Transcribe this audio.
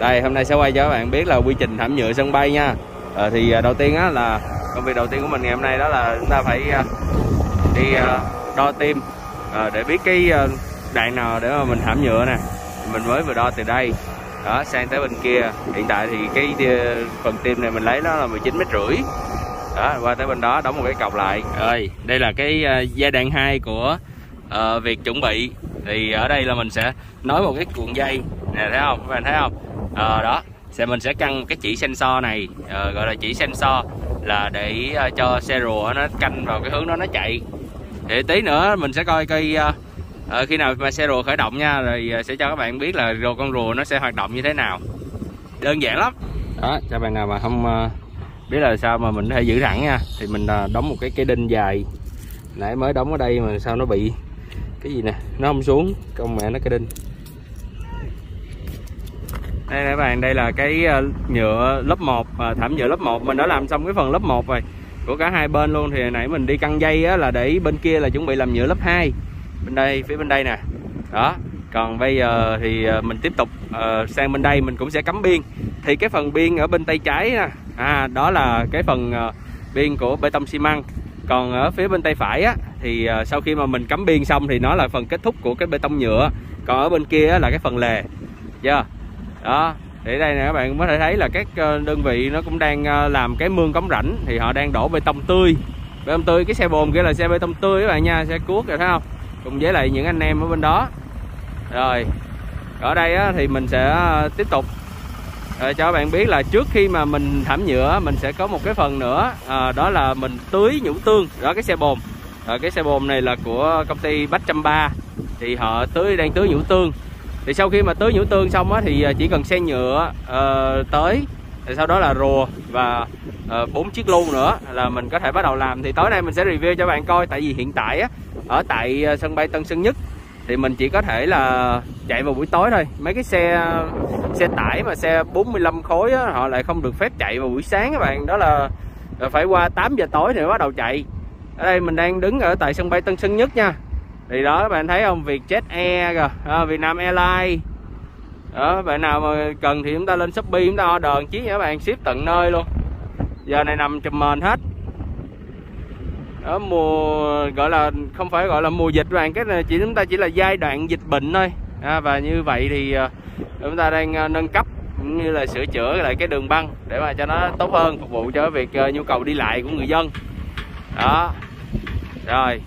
đây hôm nay sẽ quay cho các bạn biết là quy trình thảm nhựa sân bay nha. Ờ, à, thì đầu tiên á là công việc đầu tiên của mình ngày hôm nay đó là chúng ta phải à, đi à, đo tim. Ờ, để biết cái à, đoạn nào để mà mình thảm nhựa nè. Mình mới vừa đo từ đây. Đó sang tới bên kia. Hiện tại thì cái phần tim này mình lấy nó là 19 mét rưỡi. Đó qua tới bên đó đóng một cái cọc lại. Ơi đây là cái uh, giai đoạn 2 của uh, việc chuẩn bị. Thì ở đây là mình sẽ nối một cái cuộn dây. Nè thấy không? Các bạn thấy không? À, đó. Sẽ mình sẽ căng cái chỉ sensor này. À, gọi là chỉ sensor là để à, cho xe rùa nó canh vào cái hướng đó nó chạy. Thì tí nữa mình sẽ coi cây à, khi nào mà xe rùa khởi động nha rồi sẽ cho các bạn biết là rùa con rùa nó sẽ hoạt động như thế nào. Đơn giản lắm. Đó cho bạn nào mà không biết là sao mà mình có thể giữ thẳng nha. Thì mình à, đóng một cái cây đinh dài. Nãy mới đóng ở đây mà sao nó bị cái gì nè nó không xuống công mẹ nó cây đinh đây các bạn đây là cái ờ, nhựa lớp 1 ờ, thảm nhựa lớp 1 mình đã làm xong cái phần lớp 1 rồi của cả hai bên luôn. Thì nãy mình đi căng dây á, là để bên kia là chuẩn bị làm nhựa lớp 2 bên đây phía bên đây nè. Đó còn bây giờ thì ờ, mình tiếp tục uh, sang bên đây mình cũng sẽ cắm biên. Thì cái phần biên ở bên tay trái nè. À, đó là cái phần uh, biên của bê tông xi măng. Còn ở phía bên tay phải á thì uh, sau khi mà mình cắm biên xong thì nó là phần kết thúc của cái bê tông nhựa. Còn ở bên kia là cái phần lề. Chưa? yeah đó thì đây nè các bạn có thể thấy là các ờ, đơn vị nó cũng đang ờ, làm cái mương cống rãnh thì họ đang đổ bê tông tươi. Bê tông tươi cái xe bồn kia là xe bê tông tươi các bạn nha xe cuốc rồi thấy không? Cùng với lại những anh em ở bên đó. Rồi ở đây á, thì mình sẽ ờ, tiếp tục. À, cho các bạn biết là trước khi mà mình thảm nhựa mình sẽ có một cái phần nữa à, đó là mình tưới nhũ tương đó cái xe bồn. À, cái xe bồn này là của công ty Bách Trăm Ba thì họ tưới đang tưới nhũ tương thì sau khi mà tưới nhũ tương xong á, thì à, chỉ cần xe nhựa uh, tới thì sau đó là rùa và ờ, bốn uh, chiếc lu nữa là mình có thể bắt đầu làm. Thì tối nay mình sẽ review cho bạn coi tại vì hiện tại á, ở tại ờ, sân bay Tân Sơn Nhất thì mình chỉ có thể là chạy vào buổi tối thôi. Mấy cái xe xe tải mà xe 45 khối á, họ lại không được phép chạy vào buổi sáng các bạn. Đó là phải qua 8 giờ tối thì mới bắt đầu chạy. Ở đây mình đang đứng ở tại sân bay Tân Sơn Nhất nha thì đó các bạn thấy không? Vietjet Air kìa. À, Vietnam Airlines. Đó bạn nào mà cần thì chúng ta lên Shopee chúng ta order chiếc nha các bạn. Ship tận nơi luôn. Giờ này nằm chùm mền hết. Đó mùa gọi là không phải gọi là mùa dịch bạn. Cái này chỉ chúng ta chỉ là giai đoạn dịch bệnh thôi. À, và như vậy thì à, chúng ta đang à, nâng cấp cũng như là sửa chữa lại cái đường băng để mà cho nó tốt hơn phục vụ cho việc à, nhu cầu đi lại của người dân. Đó. Rồi.